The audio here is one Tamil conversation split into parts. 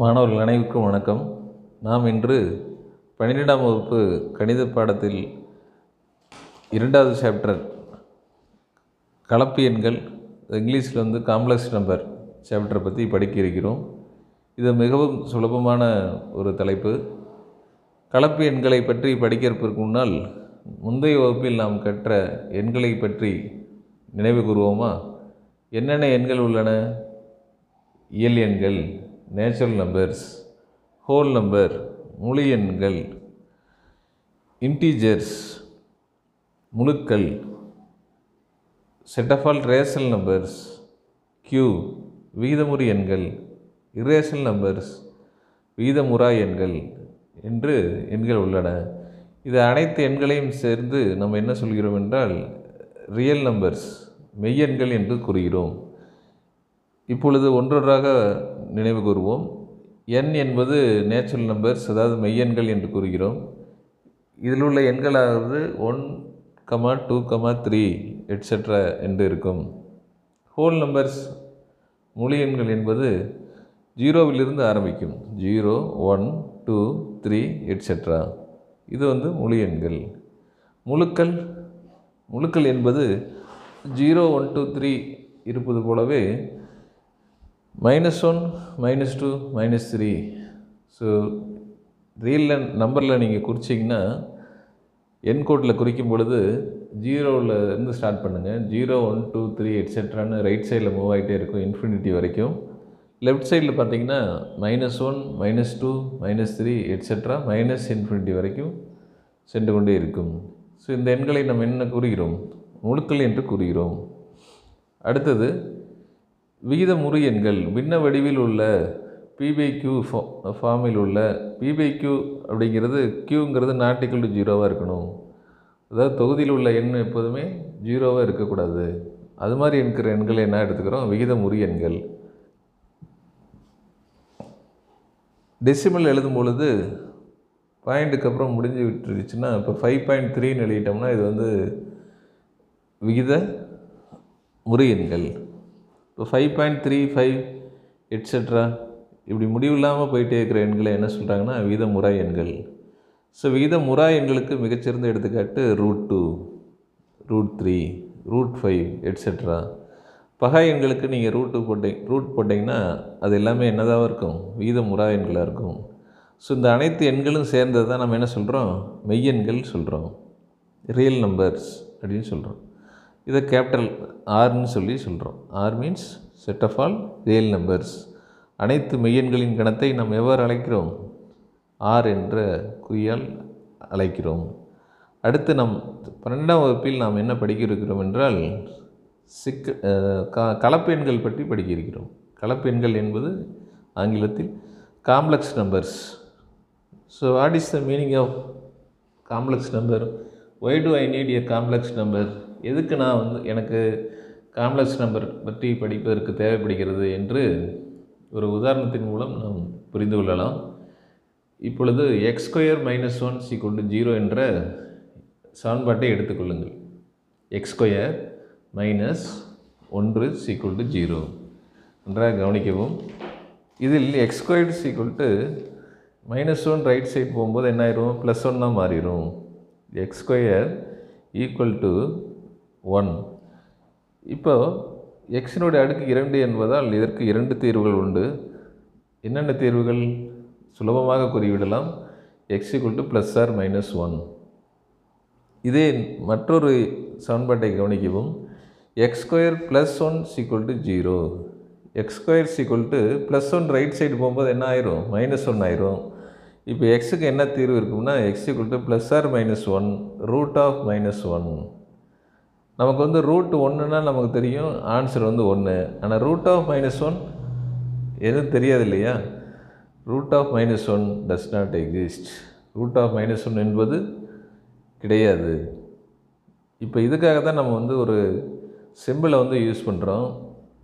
மாணவர்கள் அனைவருக்கும் வணக்கம். நாம் இன்று பன்னிரெண்டாம் வகுப்பு கணித பாடத்தில் இரண்டாவது சாப்டர் கலப்பு எண்கள் இங்கிலீஷில் வந்து காம்ப்ளெக்ஸ் நம்பர் சாப்டரை பற்றி படிக்க இருக்கிறோம். இது மிகவும் சுலபமான ஒரு தலைப்பு. கலப்பு எண்களை பற்றி படிக்கிறதுக்கு முன்னால் முந்தைய வகுப்பில் நாம் கற்ற எண்களை பற்றி நினைவு கூறுவோமா? என்னென்ன எண்கள் உள்ளன? இயல் எண்கள் நேச்சுரல் நம்பர்ஸ் ஹோல் நம்பர் முழு எண்கள் integers முழுக்கள் set of all rational numbers Q விகிதமுறு எண்கள் இரேசல் நம்பர்ஸ் விகிதமுறா எண்கள் என்று எண்கள் உள்ளன. இது அனைத்து எண்களையும் சேர்ந்து நம்ம என்ன சொல்கிறோம் என்றால் ரியல் நம்பர்ஸ் மெய்யெண்கள் என்று கூறுகிறோம். இப்பொழுது ஒன்றொன்றாக நினைவு கூறுவோம். எண் என்பது நேச்சுரல் நம்பர்ஸ் அதாவது மெய்யெண்கள் என்று கூறுகிறோம். இதில் உள்ள எண்களாவது one comma two comma three etcetera என்று இருக்கும். ஹோல் நம்பர்ஸ் முழு எண்கள் என்பது ஜீரோவிலிருந்து ஆரம்பிக்கும். Zero one two three etcetera இது வந்து முழு எண்கள். முழுக்கள் முழுக்கள் என்பது ஜீரோ ஒன் டூ த்ரீ இருப்பது போலவே minus one minus two minus three so ரியலில் நம்பரில் நீங்கள் குறிச்சிங்கன்னா என் கோட்டில் குறிக்கும் பொழுது ஜீரோவில் இருந்து ஸ்டார்ட் பண்ணுங்கள் ஜீரோ ஒன் டூ த்ரீ எட்ஸெட்ரான்னு ரைட் சைடில் மூவ் ஆகிட்டே இருக்கும் இன்ஃபினிட்டி வரைக்கும். லெஃப்ட் சைடில் பார்த்தீங்கன்னா minus one minus two minus three etcetera minus infinity வரைக்கும் சென்று கொண்டே இருக்கும். ஸோ இந்த எண்களை நம்ம என்ன கூறுகிறோம்? முழுக்கள் என்று கூறுகிறோம். அடுத்தது விகிதமுறு எண்கள். பின்ன வடிவில் உள்ள பிபிக்யூ ஃபா ஃபார்மில் உள்ள பிபிக்யூ அப்படிங்கிறது கியூங்கிறது நாட்டிக்கல் டு ஜீரோவாக இருக்கணும். அதாவது தொகுதியில் உள்ள எண் எப்போதுமே ஜீரோவாக இருக்கக்கூடாது. அது மாதிரி இருக்கிற எண்களை என்ன எடுத்துக்கிறோம்? விகிதமுறு எண்கள். டெசிமல் எழுதும் பொழுது பாயிண்ட்டுக்கு அப்புறம் முடிஞ்சு விட்டுருச்சுன்னா இப்போ ஃபைவ் பாயிண்ட் த்ரீன்னு எழுதிட்டோம்னா இது வந்து விகித முறை எண்கள். இப்போ five point three five etcetera இப்படி முடிவு இல்லாமல் போயிட்டே இருக்கிற எண்களை என்ன சொல்கிறாங்கன்னா வீத முறை எண்கள். ஸோ வீத முறா எண்களுக்கு மிகச்சிறந்த எடுத்துக்காட்டு root two root three root five etcetera பகா எண்களுக்கு நீங்கள் ரூட்டு போட்டீங்க ரூட் போட்டிங்கன்னா அது எல்லாமே என்னதாக இருக்கும்? வீத முறா எண்களாக இருக்கும். ஸோ இந்த அனைத்து எண்களும் சேர்ந்தது தான் நம்ம என்ன சொல்கிறோம் மெய்யெண்கள் சொல்கிறோம் ரியல் நம்பர்ஸ் அப்படின்னு சொல்கிறோம் இதை கேபிட்டல் ஆர்னு சொல்லி சொல்கிறோம் R means set of all real numbers அனைத்து மெய்யெண்களின் கணத்தை நாம் எவ்வாறு அழைக்கிறோம்? ஆர் என்ற குறியால் அழைக்கிறோம். அடுத்து நம் பன்னெண்டாம் வகுப்பில் நாம் என்ன படிக்க இருக்கிறோம் என்றால் சிக் க கலப்பெண்கள் பற்றி படிக்க இருக்கிறோம் கலப்பெண்கள் என்பது ஆங்கிலத்தில் complex numbers so what is the meaning of complex number why do I need a complex number எதுக்கு நான் வந்து எனக்கு காம்ப்ளெக்ஸ் நம்பர் பற்றி படிப்பதற்கு தேவைப்படுகிறது என்று ஒரு உதாரணத்தின் மூலம் நாம் புரிந்து கொள்ளலாம். இப்பொழுது X square minus one equal zero என்ற சமன்பாட்டை எடுத்துக்கொள்ளுங்கள் எக்ஸ் ஸ்கொயர் மைனஸ் ஒன்று சீக்குவல் டு ஜீரோ நன்றாக கவனிக்கவும். இதில் X squared equal to minus one right side போகும்போது என்ன ஆயிரும்? ப்ளஸ் ஒன்னாக மாறிடும் X square equal to one. இப்போ எக்ஸினுடைய அடுக்கு இரண்டு என்பதால் இதற்கு இரண்டு தீர்வுகள் உண்டு. என்னென்ன தீர்வுகள்? சுலபமாக கூறிவிடலாம் X equal to plus or minus one இதே மற்றொரு சமன்பாட்டை கவனிக்கவும். X square plus one equal to zero X square equal to plus one right side போகும்போது என்ன ஆயிரும்? மைனஸ் ஒன் ஆயிரும். இப்போ எக்ஸுக்கு என்ன தீர்வு இருக்கும்னா X equal to plus or minus one root of minus one நமக்கு வந்து ரூட் ஒன்றுனா நமக்கு தெரியும் ஆன்சர் வந்து ஒன்று ஆனால் ரூட் ஆஃப் மைனஸ் ஒன் எதுவும் தெரியாது இல்லையா? Root of minus one does not exist root of minus one என்பது கிடையாது. இப்போ இதுக்காக தான் நம்ம வந்து ஒரு சிம்பிளை வந்து யூஸ் பண்ணுறோம்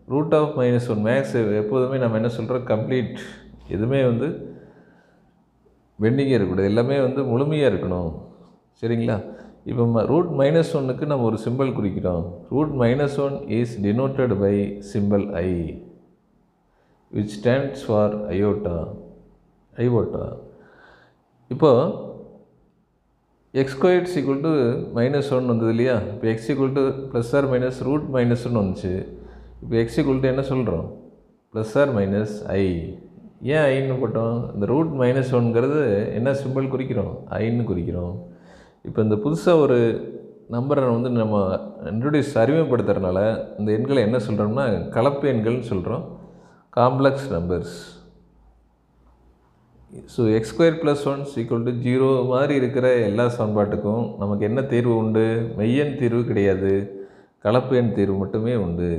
root of minus one makes எப்போதுமே நம்ம என்ன சொல்கிறோம் கம்ப்ளீட் எதுவுமே வந்து பெண்டிங்கே இருக்கக்கூடாது. எல்லாமே வந்து முழுமையாக இருக்கணும். சரிங்களா? இப்போ ரூட் மைனஸ் ஒன்னுக்கு நம்ம ஒரு சிம்பிள் குறிக்கிறோம். Root minus one is denoted by symbol I which stands for iota iota இப்போது X squares equal to minus one வந்தது இல்லையா? இப்போ X equal to plus or minus root minus ஒன்று வந்துச்சு. இப்போ எக்ஸ் ஈக்குவல் டு என்ன சொல்கிறோம் ப்ளஸ் ஆர் மைனஸ் ஐ ஏன் ஐன்னு போட்டோம்? இந்த ரூட் மைனஸ் ஒன்ங்கிறது என்ன சிம்பிள் குறிக்கிறோம்? ஐன்னு குறிக்கிறோம். இப்போ இந்த புதுசாக ஒரு நம்பரை வந்து நம்ம இன்ட்ரடியூஸ் அறிமுகப்படுத்துறதுனால இந்த எண்களை என்ன சொல்கிறோம்னா கலப்பு எண்கள்னு சொல்கிறோம் complex numbers so X square plus one equal to zero மாதிரி இருக்கிற எல்லா சமன்பாட்டுக்கும் நமக்கு என்ன தீர்வு உண்டு? மெய்யன் தீர்வு கிடையாது. கலப்பு எண் தீர்வு மட்டுமே உண்டு.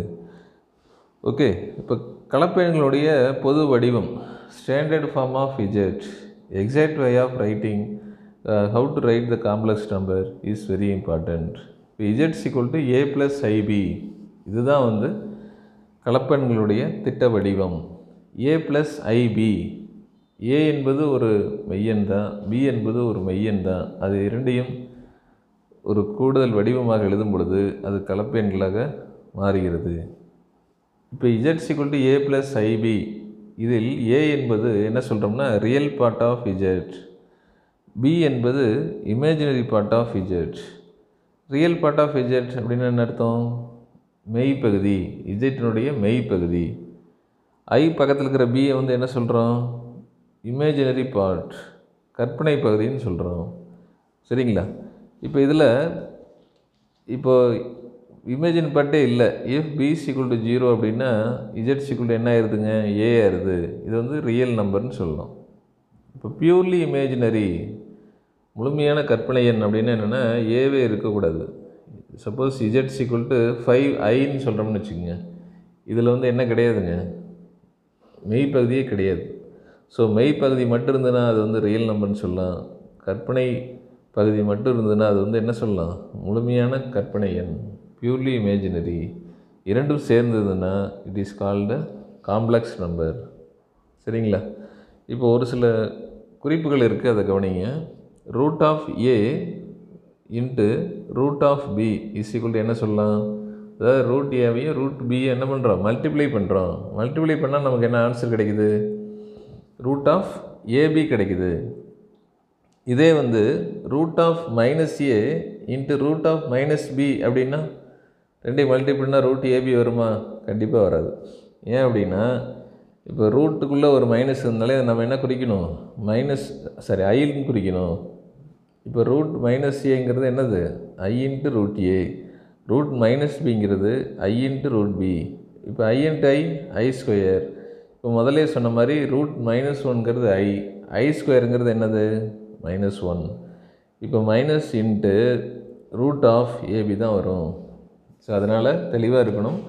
ஓகே இப்போ கலப்பு எண்களுடைய பொது வடிவம் standard form of Z exact way of writing how to write the complex number is very important இப்போ Z equal to A plus IB இதுதான் வந்து கலப்பெண்களுடைய திட்ட வடிவம். ஏ ப்ளஸ் ஐபி ஏ என்பது ஒரு மெய்யன் தான். பி என்பது ஒரு மெய்யன் தான். அது இரண்டையும் ஒரு கூடுதல் வடிவமாக எழுதும் பொழுது அது கலப்பெண்களாக மாறுகிறது. இப்போ Z equal to A plus IB இதில் ஏ என்பது என்ன சொல்கிறோம்னா real part of Z B என்பது imaginary part of Z real part of Z அப்படின்னு என்ன அர்த்தம்? மெய்ப்பகுதி இஜெட்டினுடைய மெய்ப்பகுதி ஐ பக்கத்தில் இருக்கிற பியை வந்து என்ன சொல்கிறோம் இமேஜினரி பார்ட் கற்பனை பகுதின்னு சொல்கிறோம் சரிங்களா? இப்போ இதில் இப்போ இமேஜின் பார்ட்டே இல்லை. If B equal to zero அப்படின்னா இஜெட் சிக்குல் என்ன ஆயிருதுங்க? ஏ ஆயிருது. இது வந்து ரியல் நம்பர்னு சொல்லணும் இப்போ பியூர்லி இமேஜினரி முழுமையான கற்பனை எண் அப்படின்னு என்னென்னா ஏவே இருக்கக்கூடாது. Suppose Z equal to five ஐன்னு சொல்கிறோம்னு வச்சுக்கோங்க. இதில் வந்து என்ன கிடையாதுங்க? மெய்ப்பகுதியே கிடையாது. ஸோ மெய்ப்பகுதி மட்டும் இருந்ததுன்னா அது வந்து ரியல் நம்பர்னு சொல்லலாம். கற்பனை பகுதி மட்டும் இருந்ததுன்னா அது வந்து என்ன சொல்லலாம்? முழுமையான கற்பனை எண் பியூர்லி இமேஜினரி இரண்டும் சேர்ந்ததுன்னா it is called complex number சரிங்களா? இப்போ ஒரு சில குறிப்புகள் இருக்குது அதை கவனிங்க. Root of A into root of B is equal என்ன சொல்லலாம்? அதாவது ரூட் ஏவையும் ரூட் பி என்ன பண்ணுறோம் மல்டிப்ளை பண்ணுறோம் மல்டிப்ளை பண்ணால் நமக்கு என்ன ஆன்சர் கிடைக்குது? ரூட் ஆஃப் ஏபி கிடைக்குது. இதே வந்து root of minus A into root of minus B அப்படின்னா ரெண்டையும் மல்டிபிள்னா ரூட் ஏபி வருமா? கண்டிப்பாக வராது. ஏன் அப்படின்னா இப்போ ரூட்டுக்குள்ளே ஒரு மைனஸ் இருந்தாலே நம்ம என்ன குறிக்கணும்? Minus sorry ஐன்னு குறிக்கணும். இப்போ ரூட் மைனஸ் ஏங்கிறது என்னது? I into root A root minus பிங்கிறது ஐ இன்ட்டு ரூட் பி இப்போ ஐ இன்ட்டு ஐ ஐ ஸ்கொயர் இப்போ முதலே சொன்ன மாதிரி ரூட் மைனஸ் ஒன்ங்கிறது ஐ ஐ ஸ்கொயருங்கிறது என்னது? மைனஸ் ஒன் இப்போ minus into root of AB தான் வரும். ஸோ அதனால் தெளிவாக இருக்கணும்.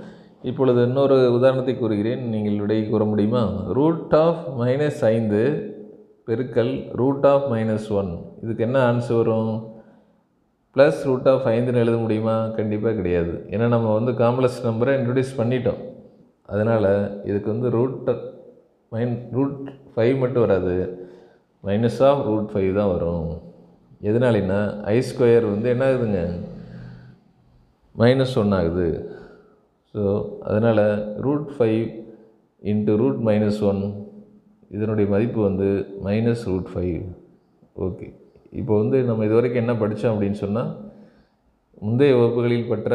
இப்பொழுது இன்னொரு உதாரணத்தை கூறுகிறேன். நீங்கள் விடை கூற முடியுமா? ரூட் ஆஃப் மைனஸ் ஐந்து பெருக்கல் ரூட் ஆஃப் மைனஸ் ஒன் இதுக்கு என்ன ஆன்சர் வரும்? ப்ளஸ் ரூட் ஆஃப் ஐந்துன்னு எழுத முடியுமா? கண்டிப்பாக கிடையாது. ஏன்னா நம்ம வந்து காம்ப்ளெக்ஸ் நம்பரை இன்ட்ரடியூஸ் பண்ணிட்டோம். அதனால் இதுக்கு வந்து ரூட் மைன் ரூட் ஃபைவ் மட்டும் வராது. மைனஸ் ஆஃப் ரூட் ஃபைவ் தான் வரும். எதனாலின்னா ஐ ஸ்கொயர் வந்து என்ன ஆகுதுங்க? மைனஸ் ஒன் ஆகுது. ஸோ அதனால் root five into root minus one இதனுடைய மதிப்பு வந்து மைனஸ் ரூட் ஃபைவ் ஓகே இப்போ வந்து நம்ம இது வரைக்கும் என்ன படித்தோம் அப்படின்னு சொன்னால் முந்தைய வகுப்புகளில் பற்ற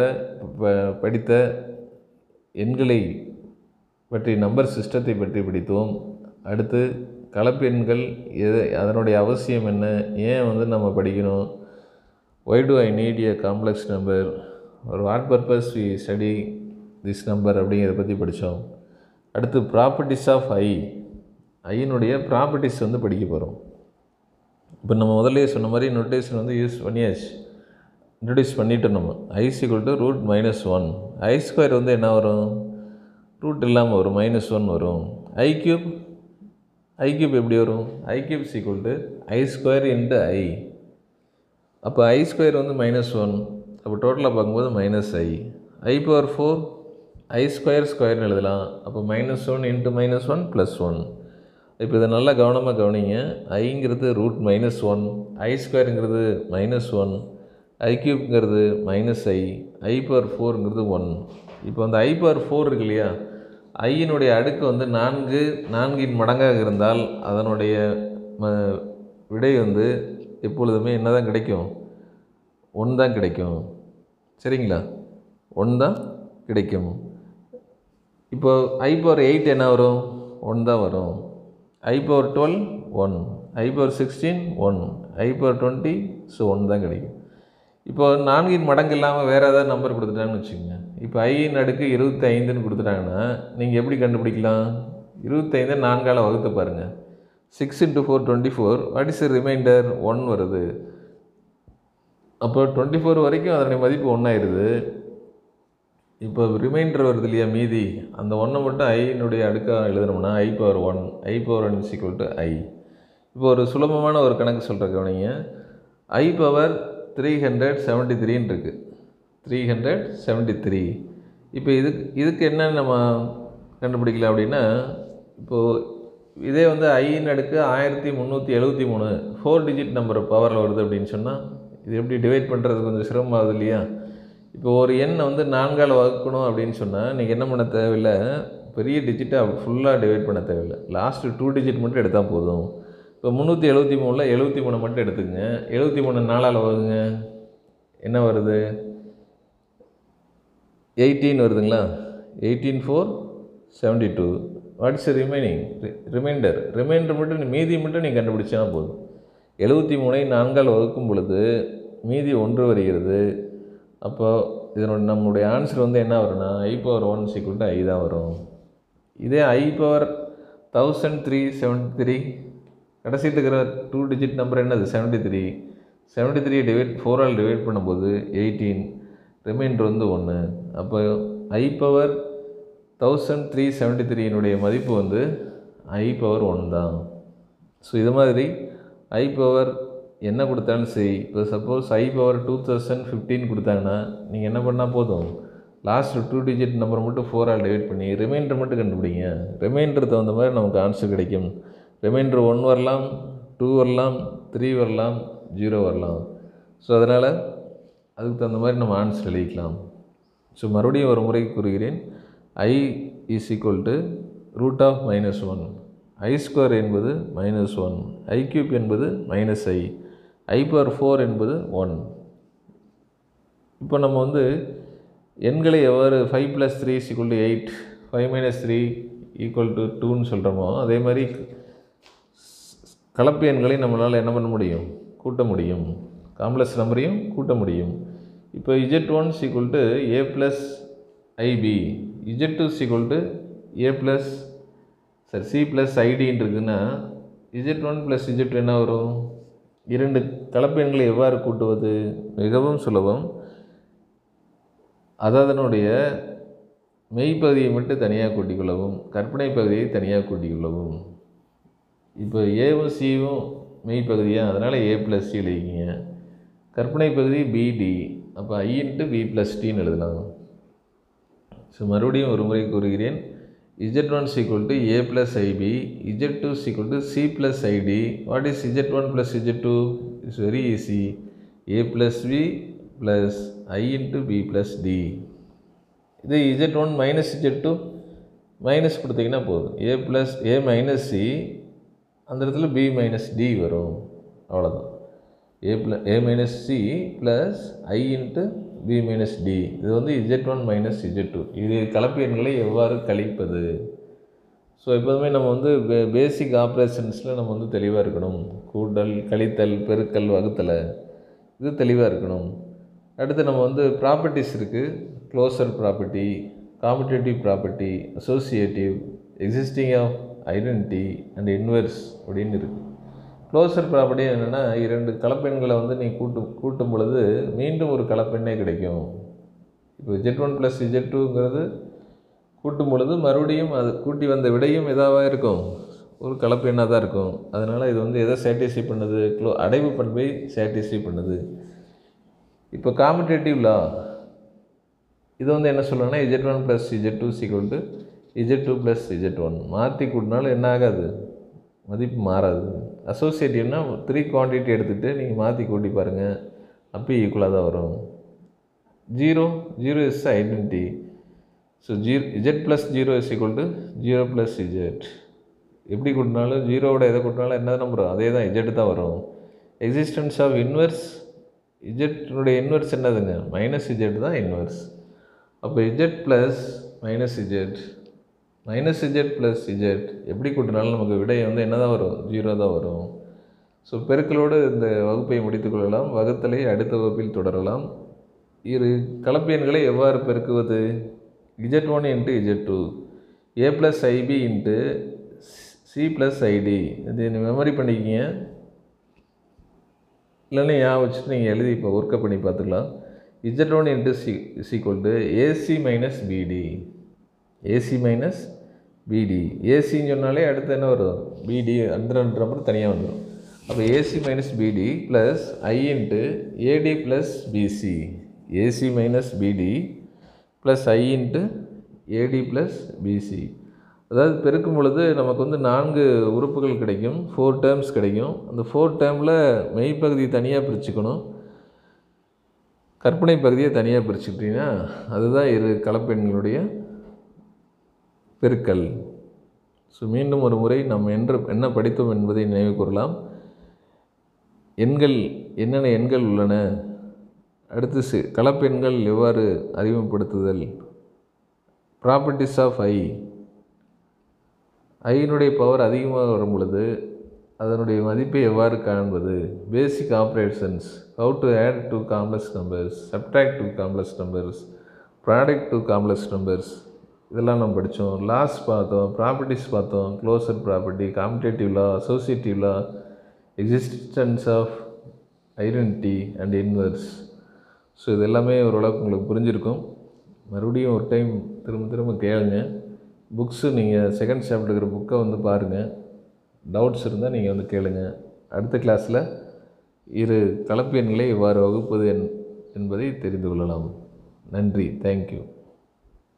ப- படித்த எண்களை பற்றி நம்பர் சிஸ்டத்தை பற்றி படித்தோம். அடுத்து கலப்பு எண்கள் எது அதனுடைய அவசியம் என்ன ஏன் வந்து நம்ம படிக்கணும் why do I need a complex number ஒரு what purpose we study this number அப்படிங்கிறத பற்றி படித்தோம் அடுத்து ப்ராப்பர்ட்டிஸ் ஆஃப் ஐ ஐயினுடைய ப்ராப்பர்ட்டிஸ் வந்து படிக்க போகிறோம் இப்போ நம்ம முதல்ல சொன்ன மாதிரி நோட்டேஷன் வந்து யூஸ் பண்ணியாச்சு. இன்ட்ரடியூஸ் பண்ணிவிட்டோம் நம்ம. I is equal to root minus one i square வந்து என்ன வரும்? ரூட் இல்லாமல் வரும் மைனஸ் ஒன் வரும். ஐ ஐக்யூப் ஐ எப்படி வரும்? I cube is equal to i square into i அப்போ ஐ ஸ்கொயர் வந்து மைனஸ் ஒன் அப்போ டோட்டலாக பார்க்கும்போது minus i i power four i square ஸ்கொயர்னு எழுதலாம். அப்போ minus one into minus one plus one இப்போ இதை நல்லா கவனமாக கவனிங்க. ஐங்கிறது root minus one I ஸ்கொயருங்கிறது minus one i minus i i power ஃபோருங்கிறது one இப்போ அந்த ஐ பவர் ஃபோர் இருக்கு இல்லையா? ஐயினுடைய அடுக்கு வந்து நான்கு நான்கின் மடங்காக இருந்தால் அதனுடைய ம விடை வந்து எப்பொழுதுமே என்ன தான் கிடைக்கும்? ஒன் தான் கிடைக்கும். சரிங்களா? ஒன் தான் கிடைக்கும். இப்போ ஐ பவர் எயிட் என்ன வரும்? ஒன் தான் வரும். I power twelve one. I power sixteen one. I power twenty so one தான் கிடைக்கும். இப்போ நான்கின் மடங்கு இல்லாமல் வேறு ஏதாவது நம்பர் கொடுத்துட்டாங்கன்னு வச்சுக்கோங்க. இப்போ ஐயின் அடுக்கு இருபத்தி ஐந்துன்னு கொடுத்துட்டாங்கன்னா நீங்கள் எப்படி கண்டுபிடிக்கலாம்? இருபத்தைந்து நான்கால் வகுத்து பாருங்கள் six into four twenty four what is reminder one வருது. அப்போ டுவெண்ட்டி ஃபோர் வரைக்கும் அதனுடைய மதிப்பு ஒன்றாயிருது இப்போ ரிமைண்டர் வருது இல்லையா மீதி? அந்த ஒன்றை மட்டும் ஐனுடைய அடுக்காக எழுதணும்னா i power one i power one is equal to i இப்போ ஒரு சுலபமான ஒரு கணக்கு சொல்கிற கவனிங்க. I power three hundred seventy த்ரீன்னு இருக்குது த்ரீ ஹண்ட்ரட் செவன்ட்டி த்ரீ இப்போ இதுக்கு இதுக்கு என்ன நம்ம கண்டுபிடிக்கலாம் அப்படின்னா இப்போது இதே வந்து ஐயின் அடுக்கு ஆயிரத்தி முந்நூற்றி எழுபத்தி மூணு. ஃபோர் டிஜிட் நம்பர் பவரில் வருது அப்படின்னு சொன்னால் இது எப்படி டிவைட் பண்ணுறது கொஞ்சம் சிரமமாகுது இல்லையா? இப்போ ஒரு எண்ணை வந்து நான்கால் வகுக்கணும் அப்படின்னு சொன்னால் நீங்கள் என்ன பண்ண தேவையில்லை? பெரிய டிஜிட்டை ஃபுல்லாக டிவைட் பண்ண தேவையில்லை. லாஸ்ட்டு டூ டிஜிட் மட்டும் எடுத்தால் போதும். இப்போ முந்நூற்றி எழுபத்தி மூணில் எழுபத்தி மூணு மட்டும் எடுத்துக்கங்க. எழுபத்தி மூணு நாலால் வகுங்க. என்ன வருது? எயிட்டீன் வருதுங்களா? Eighteen four seventy two what's remaining reminder reminder மட்டும் மீதி மட்டும் நீ கண்டுபிடிச்சா போதும். எழுபத்தி மூணை நான்கால் வகுக்கும் பொழுது மீதி ஒன்று வருகிறது. அப்போது இதனோட நம்மளுடைய ஆன்சர் வந்து என்ன வரும்னா i power one is equal to i தான் வரும். இதே i power thousand three seventy three கடைசி இருக்கிற டூ டிஜிட் நம்பர் என்னது? Seventy three seventy three divide ஃபோரால் divide பண்ணும்போது எயிட்டீன் ரிமைண்டர் வந்து ஒன்று அப்போ i power thousand three seventy த்ரீனுடைய மதிப்பு வந்து ஐ பவர் ஒன் தான். ஸோ இது மாதிரி ஐ பவர் என்ன கொடுத்தாலும் சரி. இப்போ suppose i power two thousand fifteen கொடுத்தாங்கன்னா நீங்கள் என்ன பண்ணால் போதும்? லாஸ்ட் டூ டிஜிட் நம்பர் மட்டும் ஃபோரால் டிவைட் பண்ணி ரிமைண்டர் மட்டும் கண்டுபிடிங்க. ரிமைண்டர் தகுந்த மாதிரி நமக்கு ஆன்சர் கிடைக்கும். ரிமைண்டர் ஒன் வரலாம் டூ வரலாம் த்ரீ வரலாம் ஜீரோ வரலாம். ஸோ அதனால் அதுக்கு தகுந்த மாதிரி நம்ம ஆன்சர் எழுதிக்கலாம். ஸோ மறுபடியும் ஒரு முறை கூறுகிறேன். I is equal to root of minus one i square என்பது மைனஸ் ஒன் ஐ கியூப் என்பது minus i i power four என்பது ஒன் இப்போ நம்ம வந்து எண்களை எவ்வாறு five plus three is equal to eight five minus three equal to டூன்னு சொல்கிறோமோ அதே மாதிரி கலப்பு எண்களை நம்மளால் என்ன பண்ண முடியும்? கூட்ட முடியும். காம்ப்ளெக்ஸ் நம்பரையும் கூட்ட முடியும். இப்போ z one is equal to a plus i b z two is equal to a plus sir c plus ஐடின்னு இருக்குன்னா இஜெட் ஒன் ப்ளஸ் இஜெட் என்ன வரும்? இரண்டு கலப்பெண்களை எவ்வாறு கூட்டுவது? மிகவும் சுலபம். அதனுடைய மெய்ப்பகுதியை மட்டும் தனியாக கூட்டிக்கொள்ளவும் கற்பனை பகுதியை தனியாக கூட்டிக்கொள்ளவும் இப்போ ஏவும் சியும் மெய்ப்பகுதியாக அதனால் ஏ ப்ளஸ் சி எழுதிக்கிங்க. கற்பனை பகுதி பிடி அப்போ ஐ இன்ட்டு பி ப்ளஸ் டின்னு எழுதலாம். ஸோ மறுபடியும் ஒரு முறை கூறுகிறேன். Z one is equal to a plus i b z two is equal to c plus i d what is z one plus z two it's very easy a plus b plus i into b plus d இது z one minus z two minus கொடுத்தீங்கன்னா போதும். A plus a minus c அந்த இடத்துல பி மைனஸ் டி வரும். அவ்வளோதான் a plus a minus c plus i into b minus d இது வந்து z one minus z two இது கலப்பு எண்களை எவ்வாறு கழிப்பது? ஸோ எப்போதுமே நம்ம வந்து பே பேசிக் ஆப்ரேஷன்ஸில் நம்ம வந்து தெளிவாக இருக்கணும். கூட்டல் கழித்தல் பெருக்கல் வகுத்தலை. இது தெளிவாக இருக்கணும். அடுத்து நம்ம வந்து ப்ராப்பர்ட்டிஸ் இருக்குது closure property commutative property associative existing of identity and inverse அப்படின்னு இருக்குது க்ளோசர் ப்ராப்பர்ட்டி என்னென்னா இரண்டு கலப்பெண்களை வந்து நீ கூட்டு கூட்டும் பொழுது மீண்டும் ஒரு கலப்பெண்ணே கிடைக்கும். இப்போ ஜெட் ஒன் ப்ளஸ் ஜெட் டூங்கிறது கூட்டும் பொழுது மறுபடியும் அது கூட்டி வந்த விடையும் எதாவாக இருக்கும்? ஒரு கலப்பெண்ணாக தான் இருக்கும். அதனால் இது வந்து எதை சாட்டிஸ்ஃபை பண்ணுது? க்ளோ அடைவு பண்பை சாட்டிஸ்ஃபை பண்ணுது. இப்போ காம்படேட்டிவ் லா இது வந்து என்ன சொல்லணும்னா z one plus z two is equal to z two plus z one மாற்றி கூட்டினாலும் என்ன ஆகாது? மதிப்பு மாறாது. அசோசியேட்டிவ்னா த்ரீ குவான்டிட்டி எடுத்துகிட்டு நீங்கள் மாற்றி கூட்டி பாருங்கள் அப்போ ஈக்குவலாக தான் வரும். Zero zero is identity so zero z plus zero is equal to zero plus z எப்படி கூட்டினாலும் ஜீரோவோட எதை கூட்டினாலும் என்ன நம்பர் அதே தான் இஜெட் தான் வரும். எக்ஸிஸ்டன்ஸ் ஆஃப் இன்வெர்ஸ் இஜெட்டினுடைய இன்வெர்ஸ் என்னதுங்க? மைனஸ் இஜெட் தான் இன்வெர்ஸ் அப்போ z plus minus z minus z plus z எப்படி கூட்டினாலும் நமக்கு விடை வந்து என்ன தான் வரும்? ஜீரோ தான் வரும். ஸோ பெருக்களோடு இந்த வகுப்பை முடித்துக்கொள்ளலாம் வகுத்தலை அடுத்த வகுப்பில் தொடரலாம். இரு கலப்பு எவ்வாறு பெருக்குவது? Z one into z two a plus i b into c plus i d இது மெமரி பண்ணிக்கிங்க. இல்லைன்னா ஞாபகம் வச்சுட்டு நீங்கள் எழுதி இப்போ ஒர்க்கப் பண்ணி பார்த்துக்கலாம். Z one into c is equal to a c minus b d a c minus b d ஏசின்னு சொன்னாலே அடுத்து என்ன வரும் பிடி அந்த ரெண்டு நம்பர் தனியாக வந்துடும் அப்போ a c minus b d plus i into a d plus b c a c minus b d plus i into a d plus b c அதாவது பெருக்கும் பொழுது நமக்கு வந்து நான்கு உறுப்புகள் கிடைக்கும். ஃபோர் டேர்ம்ஸ் கிடைக்கும். அந்த ஃபோர் டேர்மில் மெய்ப்பகுதி தனியாக பிரிச்சுக்கணும். கற்பனை பகுதியை தனியாக பிரிச்சுக்கிட்டிங்கன்னா அதுதான் இரு கலப்பெண்களுடைய பெருக்கல். ஸோ மீண்டும் ஒரு முறை நாம் என்று என்ன படித்தோம் என்பதை நினைவு கூறலாம். எண்கள் என்னென்ன எண்கள் உள்ளன? அடுத்து சி கலப்பெண்கள் எவ்வாறு அறிமுகப்படுத்துதல்? ப்ராப்பர்ட்டிஸ் ஆஃப் ஐ ஐயினுடைய பவர் அதிகமாக வரும் பொழுது அதனுடைய மதிப்பை எவ்வாறு காண்பது? Basic operations how to add two complex numbers subtract two complex numbers product two complex numbers இதெல்லாம் நம்ம படித்தோம். லாஸ் பார்த்தோம் ப்ராப்பர்ட்டிஸ் பார்த்தோம். Closure property commutative law associative law existence of identity and inverse so இது எல்லாமே ஓரளவுக்கு உங்களுக்கு புரிஞ்சிருக்கும். மறுபடியும் ஒரு டைம் திரும்ப திரும்ப கேளுங்க. புக்ஸு நீங்கள் செகண்ட் சாப்டர் இருக்கிற புக்கை வந்து பாருங்கள் டவுட்ஸ் இருந்தால் நீங்கள் வந்து கேளுங்க. அடுத்த கிளாஸில் இரு கலப்பு எண்களை எவ்வாறு வகுப்பது என் என்பதை தெரிந்து கொள்ளலாம். நன்றி. தேங்க்யூ